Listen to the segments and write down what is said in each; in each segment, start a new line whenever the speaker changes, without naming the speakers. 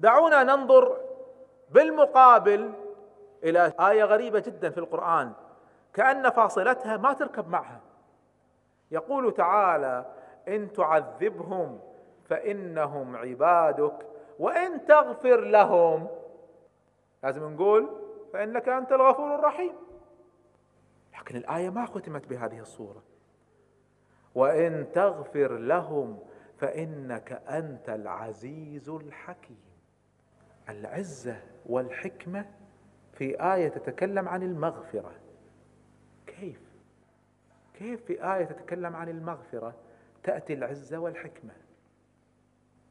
دعونا ننظر بالمقابل إلى آية غريبة جدا في القرآن كأن فاصلتها ما تركب معها. يقول تعالى إن تعذبهم فإنهم عبادك وإن تغفر لهم لازم نقول فإنك أنت الغفور الرحيم لكن الآية ما ختمت بهذه الصورة. وإن تغفر لهم فإنك أنت العزيز الحكيم العزة والحكمة في آية تتكلم عن المغفرة. كيف؟ كيف في آية تتكلم عن المغفرة تأتي العزة والحكمة؟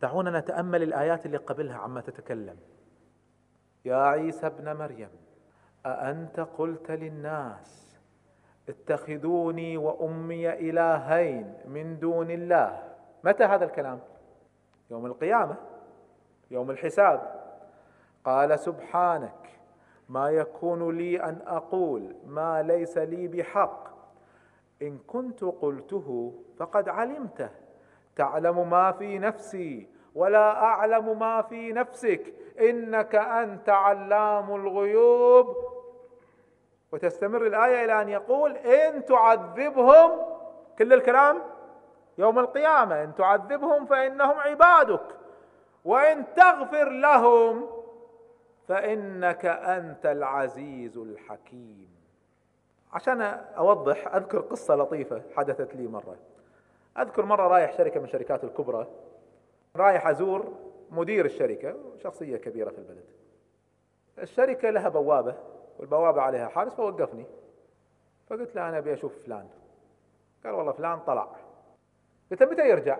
دعونا نتأمل الآيات اللي قبلها عما تتكلم. يا عيسى ابن مريم أأنت قلت للناس اتخذوني وأمي إلهين من دون الله. متى هذا الكلام؟ يوم القيامة يوم الحساب. قال سبحانك ما يكون لي أن أقول ما ليس لي بحق. إن كنت قلته فقد علمته. تعلم ما في نفسي ولا أعلم ما في نفسك. إنك أنت علام الغيوب. وتستمر الآية إلى أن يقول إن تعذبهم كل الكلام؟ يوم القيامة. إن تعذبهم فإنهم عبادك. وإن تغفر لهم فإنك أنت العزيز الحكيم. عشان أوضح أذكر قصة لطيفة حدثت لي مرة. أذكر مرة رايح شركة من الشركات الكبرى. رايح أزور مدير الشركة شخصية كبيرة في البلد. الشركة لها بوابة والبوابة عليها حارس فوقفني. فقلت له أنا أبي أشوف فلان. قال والله فلان طلع. قلت متى يرجع؟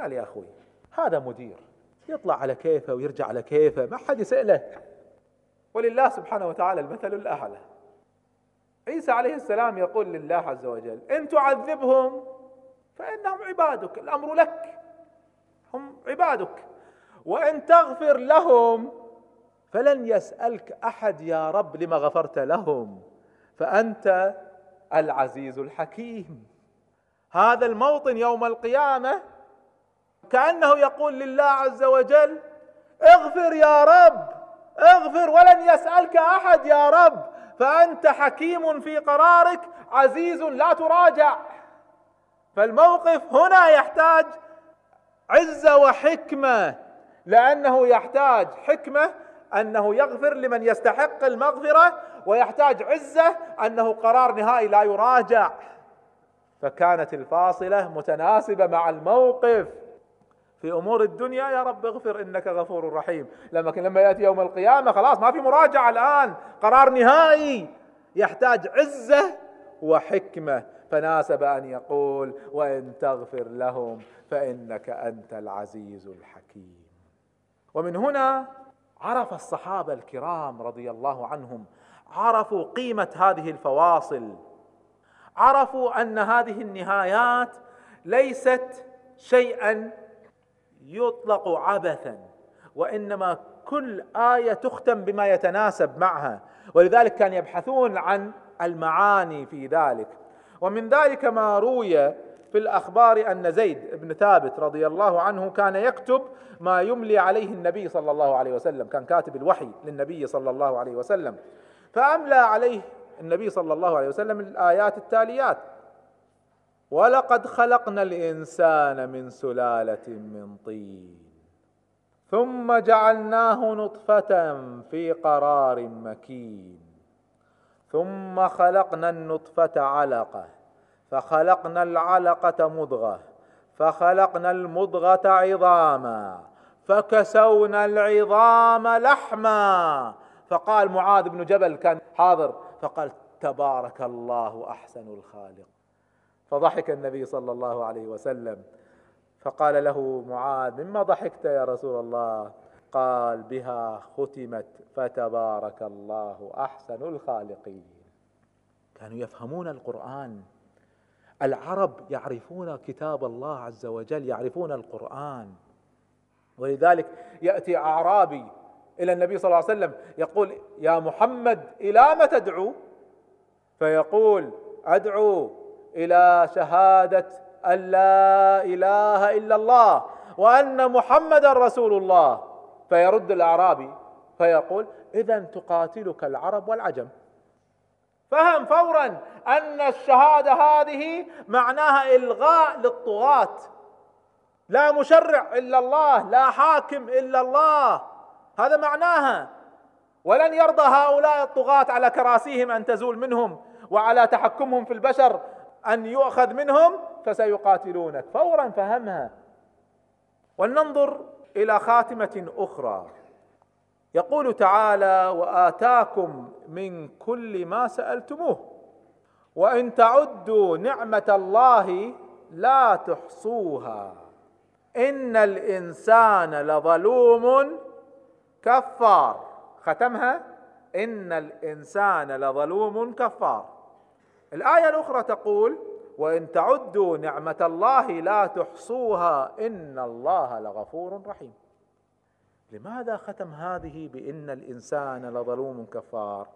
قال يا أخوي هذا مدير. يطلع على كيفه ويرجع على كيفه ما حد يسأله. ولله سبحانه وتعالى المثل الأعلى. عيسى عليه السلام يقول لله عز وجل إن تعذبهم فإنهم عبادك الأمر لك. هم عبادك. وإن تغفر لهم فلن يسألك أحد يا رب لما غفرت لهم؟ فأنت العزيز الحكيم. هذا الموطن يوم القيامة كأنه يقول لله عز وجل اغفر يا رب اغفر ولن يسألك أحد يا رب فأنت حكيم في قرارك عزيز لا تراجع. فالموقف هنا يحتاج عزة وحكمة لأنه يحتاج حكمة أنه يغفر لمن يستحق المغفرة ويحتاج عزة أنه قرار نهائي لا يراجع. فكانت الفاصلة متناسبة مع الموقف. في أمور الدنيا يا رب اغفر إنك غفور رحيم. لكن لما يأتي يوم القيامة خلاص ما في مراجعة الآن. قرار نهائي. يحتاج عزة وحكمة. فناسب أن يقول وإن تغفر لهم فإنك أنت العزيز الحكيم. ومن هنا عرف الصحابة الكرام رضي الله عنهم عرفوا قيمة هذه الفواصل. عرفوا أن هذه النهايات ليست شيئا يطلق عبثا وإنما كل آية تختم بما يتناسب معها. ولذلك كان يبحثون عن المعاني في ذلك. ومن ذلك ما روي في الأخبار أن زيد بن ثابت رضي الله عنه كان يكتب ما يملي عليه النبي صلى الله عليه وسلم. كان كاتب الوحي للنبي صلى الله عليه وسلم. فأملى عليه النبي صلى الله عليه وسلم الآيات التاليات. ولقد خلقنا الإنسان من سلالة من طين ثم جعلناه نطفة في قرار مكين ثم خلقنا النطفة علقة فخلقنا العلقة مضغة فخلقنا المضغة عظاما فكسونا العظام لحما. فقال معاذ بن جبل كان حاضر فقال تبارك الله أحسن الخالق. فضحك النبي صلى الله عليه وسلم. فقال له معاذ مما ضحكت يا رسول الله؟ قال بها ختمت فتبارك الله أحسن الخالقين. كانوا يفهمون القرآن. العرب يعرفون كتاب الله عز وجل يعرفون القرآن. ولذلك يأتي أعرابي إلى النبي صلى الله عليه وسلم يقول يا محمد إلى ما تدعو؟ فيقول أدعو. إلى شهادة أن لا إله إلا الله وأن محمدا رسول الله. فيرد الأعرابي فيقول إذا تقاتلك العرب والعجم. فهم فورا أن الشهادة هذه معناها إلغاء للطغاة. لا مشرع إلا الله لا حاكم إلا الله. هذا معناها. ولن يرضى هؤلاء الطغاة على كراسيهم أن تزول منهم وعلى تحكمهم في البشر. أن يؤخذ منهم فسيقاتلونك. فورا فهمها. ولننظر إلى خاتمة أخرى. يقول تعالى وآتاكم من كل ما سألتموه. وإن تعدوا نعمة الله لا تحصوها. إن الإنسان لظلوم كفار. ختمها إن الإنسان لظلوم كفار. الآية الأخرى تقول وإن تعدوا نعمة الله لا تحصوها إن الله لغفور رحيم. لماذا ختم هذه بإن الإنسان لظلوم كفار؟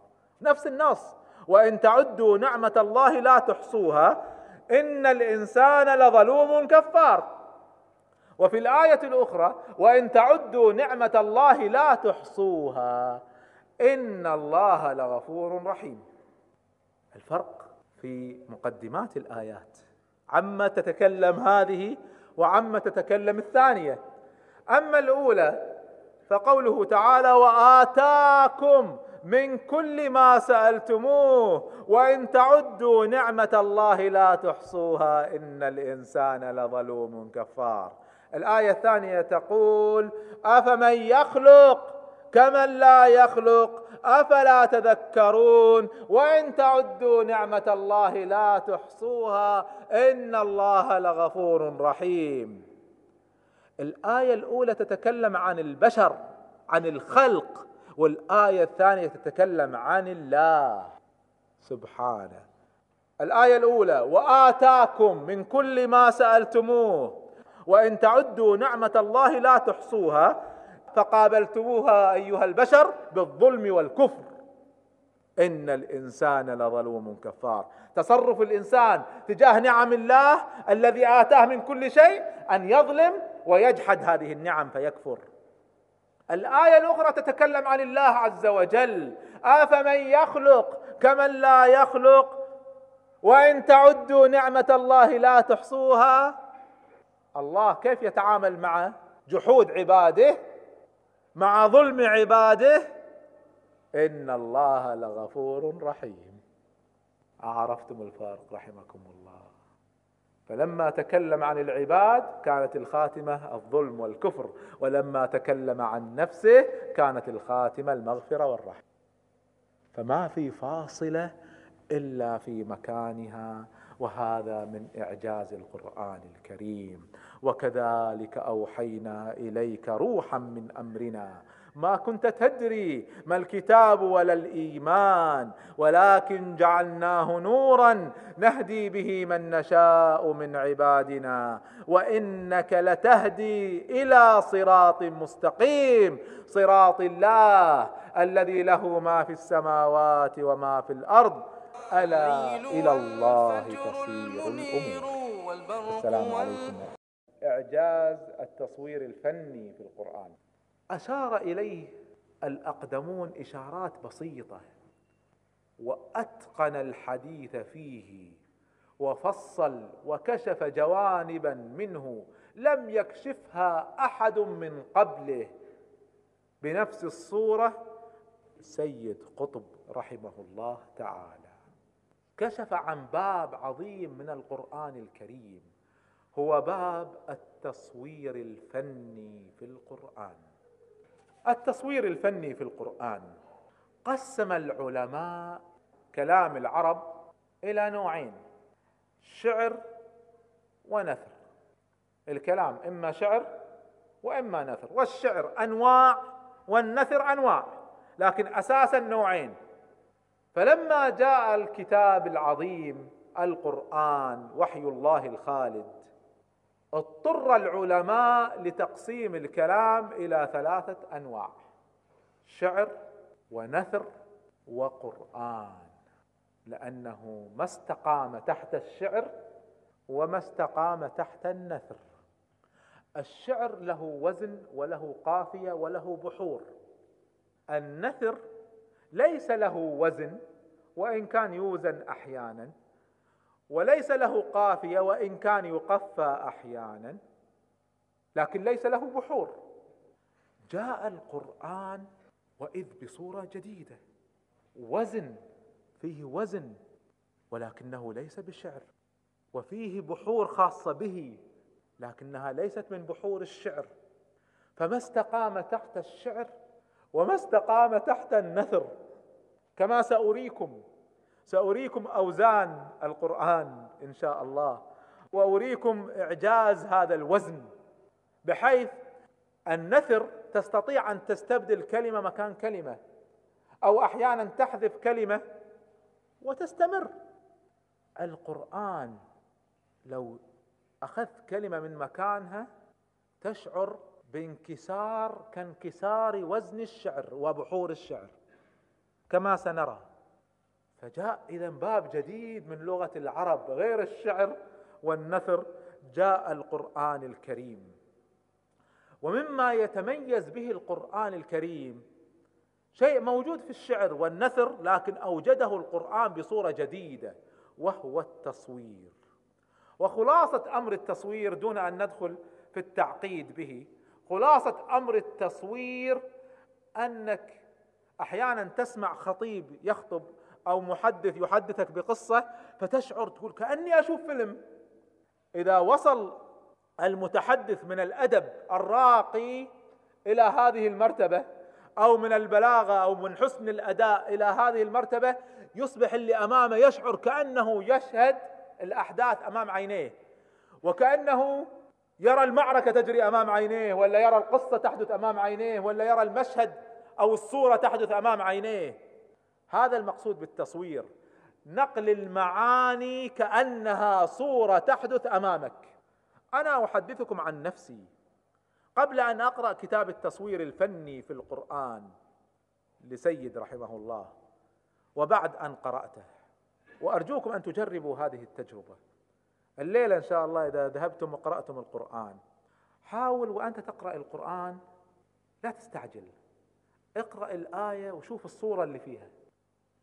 نفس النص وإن تعدوا نعمة الله لا تحصوها إن الإنسان لظلوم كفار. وفي الآية الأخرى وإن تعدوا نعمة الله لا تحصوها إن الله لغفور رحيم. الفرق في مقدمات الآيات. عما تتكلم هذه وعما تتكلم الثانية. أما الأولى فقوله تعالى وآتاكم من كل ما سألتموه وإن تعدوا نعمة الله لا تحصوها إن الإنسان لظلوم كفار. الآية الثانية تقول أفمن يخلق كمن لا يخلق أفلا تذكرون وإن تعدوا نعمة الله لا تحصوها إن الله لغفور رحيم. الآية الأولى تتكلم عن البشر عن الخلق والآية الثانية تتكلم عن الله. سبحانه. الآية الأولى وآتاكم من كل ما سألتموه وإن تعدوا نعمة الله لا تحصوها فقابلتموها أيها البشر بالظلم والكفر. إن الإنسان لظلوم كفار. تصرف الإنسان تجاه نعم الله الذي آتاه من كل شيء أن يظلم ويجحد هذه النعم فيكفر. الآية الأخرى تتكلم عن الله عز وجل. أفمن يخلق كمن لا يخلق؟ وإن تعدوا نعمة الله لا تحصوها؟ الله كيف يتعامل مع جحود عباده مع ظلم عباده إن الله لغفور رحيم. عرفتم الفارق رحمكم الله. فلما تكلم عن العباد كانت الخاتمة الظلم والكفر ولما تكلم عن نفسه كانت الخاتمة المغفرة والرحمة. فما في فاصلة إلا في مكانها وهذا من إعجاز القرآن الكريم. وكذلك أوحينا إليك روحا من أمرنا. ما كنت تدري ما الكتاب ولا الإيمان ولكن جعلناه نورا نهدي به من نشاء من عبادنا. وإنك لتهدي إلى صراط مستقيم صراط الله الذي له ما في السماوات وما في الأرض. ألا إلى الله تصير الأمور. السلام عليكم. إعجاز التصوير الفني في القرآن. أشار إليه الأقدمون إشارات بسيطة. وأتقن الحديث فيه وفصل وكشف جوانبا منه لم يكشفها أحد من قبله. بنفس الصورة سيد قطب رحمه الله تعالى. كشف عن باب عظيم من القرآن الكريم. هو باب التصوير الفني في القرآن. التصوير الفني في القرآن قسم العلماء كلام العرب إلى نوعين شعر ونثر. الكلام إما شعر وإما نثر والشعر أنواع والنثر أنواع لكن أساسا نوعين. فلما جاء الكتاب العظيم القرآن وحي الله الخالد اضطر العلماء لتقسيم الكلام إلى ثلاثة أنواع شعر ونثر وقرآن. لأنه ما استقام تحت الشعر وما استقام تحت النثر. الشعر له وزن وله قافية وله بحور. النثر ليس له وزن وإن كان يوزن أحيانا وليس له قافية وإن كان يقفى أحيانا لكن ليس له بحور. جاء القرآن وإذ بصورة جديدة. وزن فيه وزن ولكنه ليس بشعر. وفيه بحور خاصة به لكنها ليست من بحور الشعر. فما استقام تحت الشعر وما استقام تحت النثر. كما سأريكم سأريكم أوزان القرآن إن شاء الله وأريكم إعجاز هذا الوزن بحيث النثر تستطيع أن تستبدل كلمة مكان كلمة أو أحيانا تحذف كلمة وتستمر. القرآن لو أخذت كلمة من مكانها تشعر بانكسار كانكسار وزن الشعر وبحور الشعر كما سنرى. فجاء اذا باب جديد من لغة العرب غير الشعر والنثر جاء القرآن الكريم. ومما يتميز به القرآن الكريم شيء موجود في الشعر والنثر لكن أوجده القرآن بصورة جديدة وهو التصوير. وخلاصة أمر التصوير دون أن ندخل في التعقيد به خلاصة أمر التصوير أنك أحيانا تسمع خطيب يخطب أو محدث يحدثك بقصة فتشعر تقول كأني أشوف فيلم. إذا وصل المتحدث من الأدب الراقي إلى هذه المرتبة أو من البلاغة أو من حسن الأداء إلى هذه المرتبة يصبح اللي أمامه يشعر كأنه يشهد الأحداث أمام عينيه. وكأنه يرى المعركة تجري أمام عينيه ولا يرى القصة تحدث أمام عينيه ولا يرى المشهد أو الصورة تحدث أمام عينيه. هذا المقصود بالتصوير. نقل المعاني كأنها صورة تحدث أمامك. أنا أحدثكم عن نفسي. قبل أن أقرأ كتاب التصوير الفني في القرآن لسيد رحمه الله وبعد أن قرأته وأرجوكم أن تجربوا هذه التجربة. الليلة إن شاء الله إذا ذهبتم وقرأتم القرآن. حاول وأنت تقرأ القرآن لا تستعجل. اقرأ الآية وشوف الصورة اللي فيها.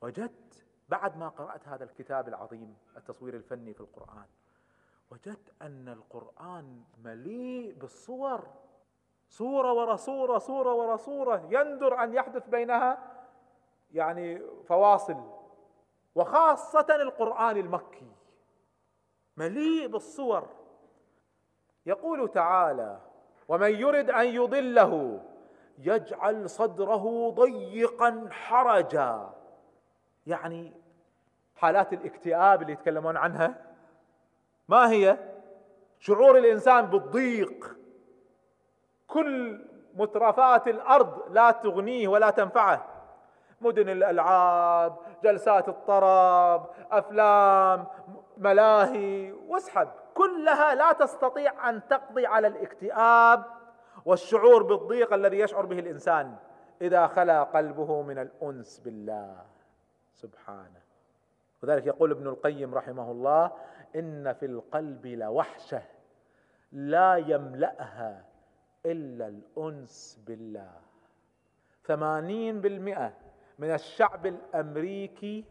وجدت بعد ما قرأت هذا الكتاب العظيم التصوير الفني في القرآن وجدت أن القرآن مليء بالصور صورة ورا صورة صورة ورا صورة يندر أن يحدث بينها يعني فواصل وخاصة القرآن المكي مليء بالصور. يقول تعالى ومن يرد أن يضله يجعل صدره ضيقا حرجا. يعني حالات الاكتئاب اللي يتكلمون عنها ما هي؟ شعور الإنسان بالضيق. كل مترفات الأرض لا تغنيه ولا تنفعه. مدن الألعاب جلسات الطرب أفلام ملاهي واسحب. كلها لا تستطيع أن تقضي على الاكتئاب والشعور بالضيق الذي يشعر به الإنسان إذا خلا قلبه من الأنس بالله. سبحانه. وذلك يقول ابن القيم رحمه الله إن في القلب لوحشة لا يملأها إلا الأنس بالله. ثمانين بالمئة من الشعب الأمريكي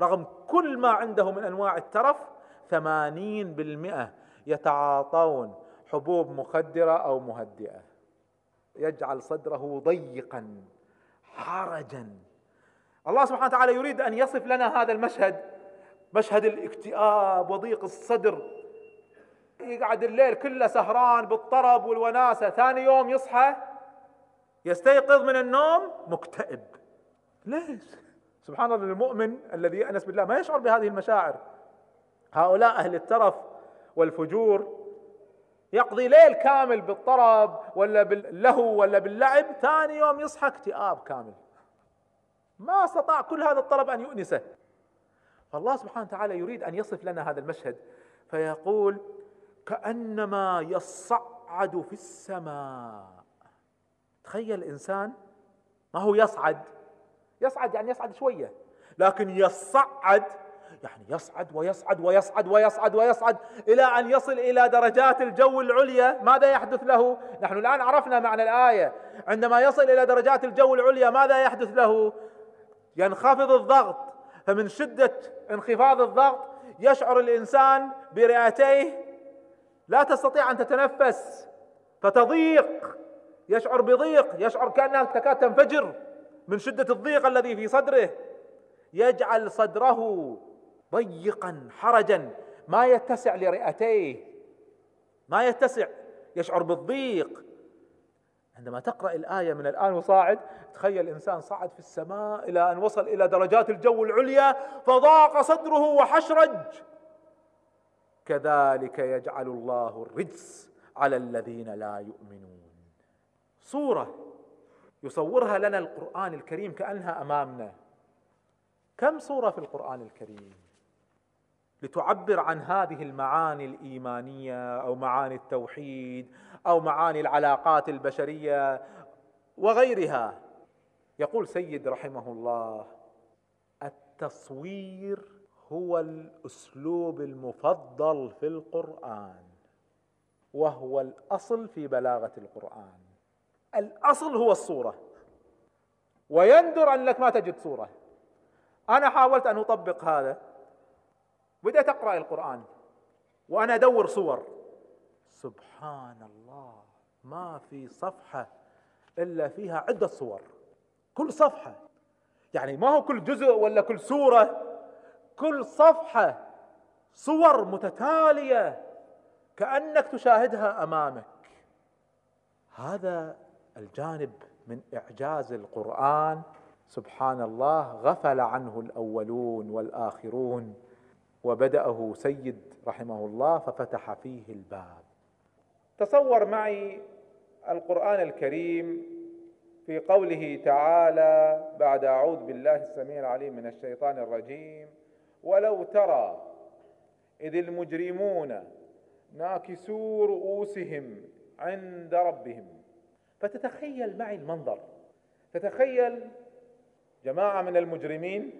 رغم كل ما عنده من أنواع الترف ثمانين بالمئة يتعاطون حبوب مخدرة أو مهدئة. يجعل صدره ضيقا حرجا. الله سبحانه وتعالى يريد أن يصف لنا هذا المشهد مشهد الاكتئاب وضيق الصدر. يقعد الليل كله سهران بالطرب والوناسة ثاني يوم يصحى يستيقظ من النوم مكتئب. ليش؟ سبحان الله المؤمن الذي يأنس بالله ما يشعر بهذه المشاعر. هؤلاء أهل الترف والفجور يقضي ليل كامل بالطرب ولا باللهو ولا باللعب ثاني يوم يصحى اكتئاب كامل. ما استطاع كل هذا الطلب أن يؤنسه. فالله سبحانه وتعالى يريد أن يصف لنا هذا المشهد فيقول كأنما يصعد في السماء. تخيل الانسان ما هو يصعد. يصعد يعني يصعد شوية لكن يصعد يعني يصعد ويصعد ويصعد ويصعد ويصعد إلى أن يصل إلى درجات الجو العليا. ماذا يحدث له؟ نحن الآن عرفنا معنى الآية. عندما يصل إلى درجات الجو العليا ماذا يحدث له؟ ينخفض الضغط. فمن شدة انخفاض الضغط يشعر الإنسان برئتيه لا تستطيع أن تتنفس فتضيق. يشعر بضيق يشعر كأنها تكاد تنفجر. من شدة الضيق الذي في صدره يجعل صدره ضيقا حرجا. ما يتسع لرئتيه. ما يتسع. يشعر بالضيق. عندما تقرأ الآية من الآن وصاعد تخيل إنسان صعد في السماء إلى أن وصل إلى درجات الجو العليا فضاق صدره وحشرج. كذلك يجعل الله الرجس على الذين لا يؤمنون. صورة يصورها لنا القرآن الكريم كأنها أمامنا. كم صورة في القرآن الكريم؟ لتعبر عن هذه المعاني الإيمانية أو معاني التوحيد أو معاني العلاقات البشرية وغيرها. يقول سيد رحمه الله التصوير هو الأسلوب المفضل في القرآن وهو الأصل في بلاغة القرآن. الأصل هو الصورة. ويندر أنك ما تجد صورة. أنا حاولت أن أطبق هذا. بدأت أقرأ القرآن. وأنا أدور صور. سبحان الله ما في صفحة إلا فيها عدة صور. كل صفحة. يعني ما هو كل جزء ولا كل سورة. كل صفحة صور متتالية كأنك تشاهدها أمامك. هذا الجانب من إعجاز القرآن. سبحان الله غفل عنه الأولون والآخرون. وبدأه سيد رحمه الله ففتح فيه الباب. تصور معي القرآن الكريم في قوله تعالى بعد أعوذ بالله السميع العليم من الشيطان الرجيم ولو ترى إذ المجرمون ناكسوا رؤوسهم عند ربهم. فتتخيل معي المنظر. تتخيل جماعة من المجرمين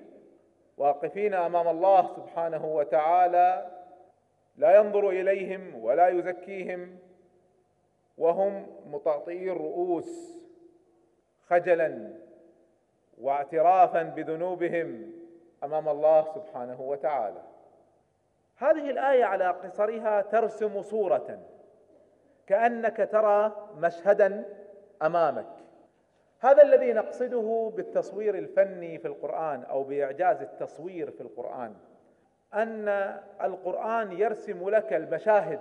واقفين أمام الله سبحانه وتعالى لا ينظر إليهم ولا يزكيهم وهم مطاطئي الرؤوس خجلا واعترافا بذنوبهم أمام الله سبحانه وتعالى. هذه الآية على قصرها ترسم صورة كأنك ترى مشهدا أمامك. هذا الذي نقصده بالتصوير الفني في القرآن أو بإعجاز التصوير في القرآن أن القرآن يرسم لك المشاهد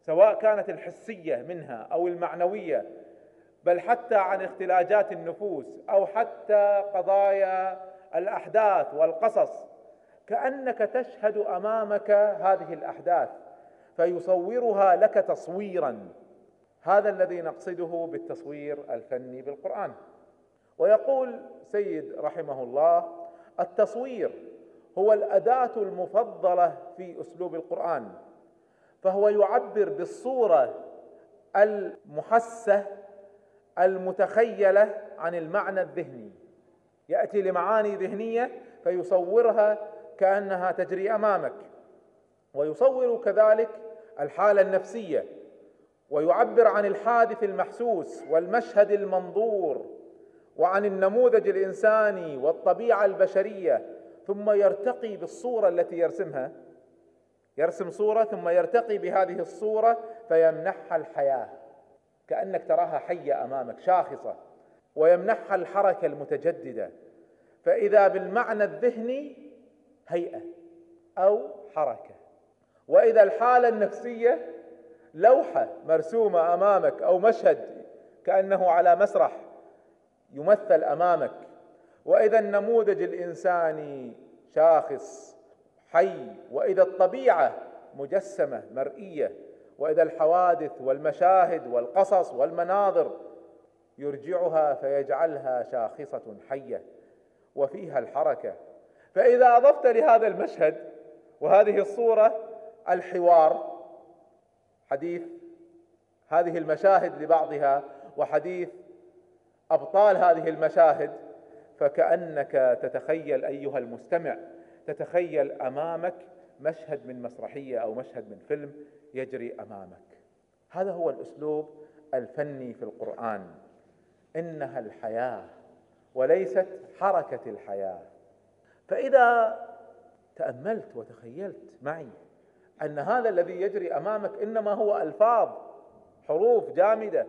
سواء كانت الحسية منها أو المعنوية بل حتى عن اختلاجات النفوس أو حتى قضايا الأحداث والقصص. كأنك تشهد أمامك هذه الأحداث فيصورها لك تصويرا. هذا الذي نقصده بالتصوير الفني بالقرآن. ويقول سيد رحمه الله التصوير هو الأداة المفضلة في أسلوب القرآن فهو يعبر بالصورة المحسة المتخيلة عن المعنى الذهني. يأتي لمعاني ذهنية فيصورها كأنها تجري أمامك ويصور كذلك الحالة النفسية. ويعبر عن الحادث المحسوس والمشهد المنظور وعن النموذج الإنساني والطبيعة البشرية ثم يرتقي بالصورة التي يرسمها. يرسم صورة ثم يرتقي بهذه الصورة فيمنحها الحياة. كأنك تراها حية أمامك شاخصة. ويمنحها الحركة المتجددة. فإذا بالمعنى الذهني هيئة أو حركة. وإذا الحالة النفسية لوحة مرسومة أمامك أو مشهد كأنه على مسرح يمثل أمامك. وإذا النموذج الإنساني شاخص حي. وإذا الطبيعة مجسمة مرئية. وإذا الحوادث والمشاهد والقصص والمناظر يرجعها فيجعلها شاخصة حية وفيها الحركة. فإذا أضفت لهذا المشهد وهذه الصورة الحوار حديث هذه المشاهد لبعضها وحديث أبطال هذه المشاهد فكأنك تتخيل أيها المستمع تتخيل أمامك مشهد من مسرحية أو مشهد من فيلم يجري أمامك. هذا هو الأسلوب الفني في القرآن. إنها الحياة وليست حركة الحياة. فإذا تأملت وتخيلت معي أن هذا الذي يجري أمامك إنما هو ألفاظ حروف جامدة.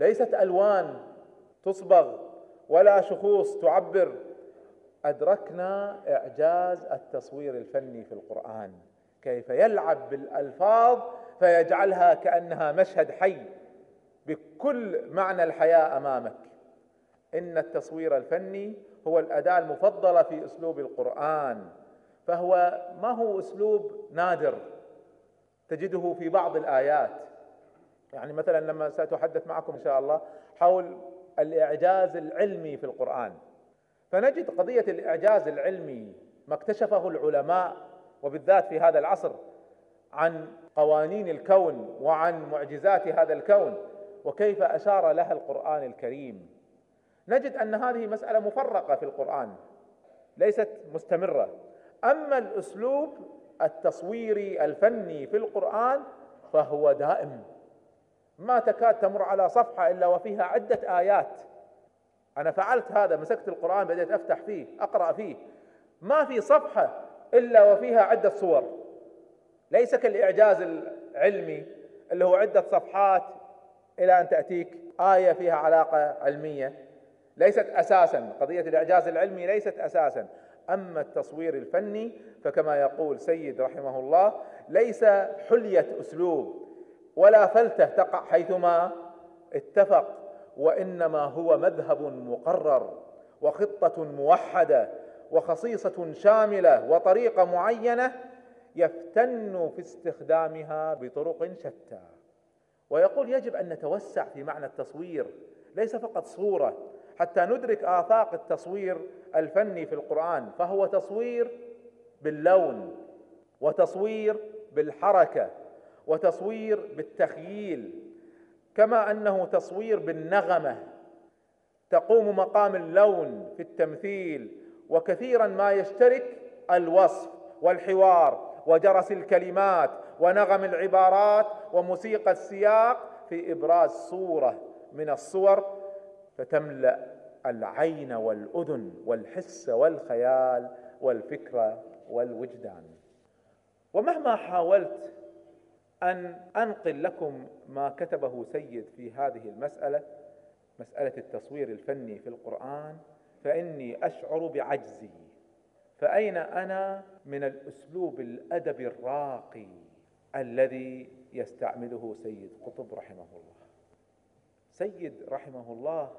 ليست ألوان تصبغ ولا شخوص تعبر. أدركنا إعجاز التصوير الفني في القرآن. كيف يلعب بالألفاظ فيجعلها كأنها مشهد حي بكل معنى الحياة أمامك. إن التصوير الفني هو الأداة المفضلة في أسلوب القرآن. فهو ما هو أسلوب نادر تجده في بعض الآيات. يعني مثلا لما سأتحدث معكم إن شاء الله حول الإعجاز العلمي في القرآن فنجد قضية الإعجاز العلمي ما اكتشفه العلماء وبالذات في هذا العصر عن قوانين الكون وعن معجزات هذا الكون وكيف أشار لها القرآن الكريم. نجد أن هذه مسألة مفرقة في القرآن ليست مستمرة. أما الأسلوب التصويري الفني في القرآن فهو دائم. ما تكاد تمر على صفحة إلا وفيها عدة آيات. أنا فعلت هذا مسكت القرآن بديت أفتح فيه أقرأ فيه. ما في صفحة إلا وفيها عدة صور. ليس كالإعجاز العلمي اللي هو عدة صفحات إلى أن تأتيك آية فيها علاقة علمية. ليست أساسا قضية الإعجاز العلمي ليست أساسا. أما التصوير الفني فكما يقول سيد رحمه الله ليس حلية أسلوب ولا فلتة تقع حيثما اتفق وإنما هو مذهب مقرر وخطة موحدة وخصيصة شاملة وطريقة معينة يفتن في استخدامها بطرق شتى. ويقول يجب أن نتوسع في معنى التصوير ليس فقط صورة حتى ندرك افاق التصوير الفني في القرآن فهو تصوير باللون وتصوير بالحركة وتصوير بالتخييل كما أنه تصوير بالنغمة. تقوم مقام اللون في التمثيل وكثيرا ما يشترك الوصف والحوار وجرس الكلمات ونغم العبارات وموسيقى السياق في إبراز صورة من الصور فتملأ العين والأذن والحس والخيال والفكرة والوجدان. ومهما حاولت أن أنقل لكم ما كتبه سيد في هذه المسألة مسألة التصوير الفني في القرآن فإني أشعر بعجزي. فأين أنا من الأسلوب الادبي الراقي الذي يستعمله سيد قطب رحمه الله؟ سيد رحمه الله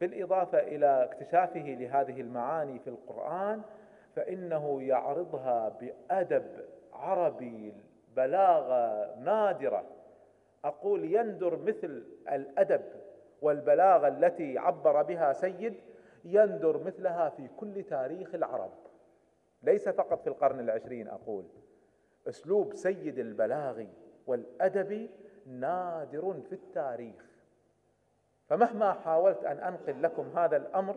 بالإضافة إلى اكتشافه لهذه المعاني في القرآن فإنه يعرضها بأدب عربي بلاغة نادرة. أقول يندر مثل الأدب والبلاغة التي عبر بها سيد يندر مثلها في كل تاريخ العرب. ليس فقط في القرن العشرين أقول. أسلوب سيد البلاغي والأدبي نادر في التاريخ. فمهما حاولت أن أنقل لكم هذا الأمر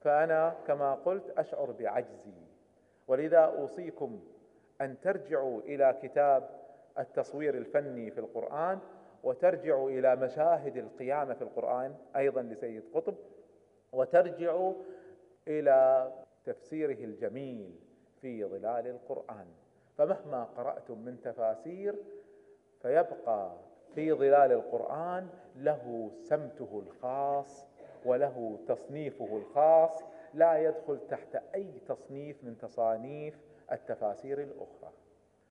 فأنا كما قلت أشعر بعجزي. ولذا أوصيكم أن ترجعوا إلى كتاب التصوير الفني في القرآن وترجعوا إلى مشاهد القيامة في القرآن أيضا لسيد قطب وترجعوا إلى تفسيره الجميل في ظلال القرآن. فمهما قرأتم من تفاسير فيبقى في ظلال القرآن له سمته الخاص وله تصنيفه الخاص لا يدخل تحت أي تصنيف من تصانيف التفاسير الأخرى.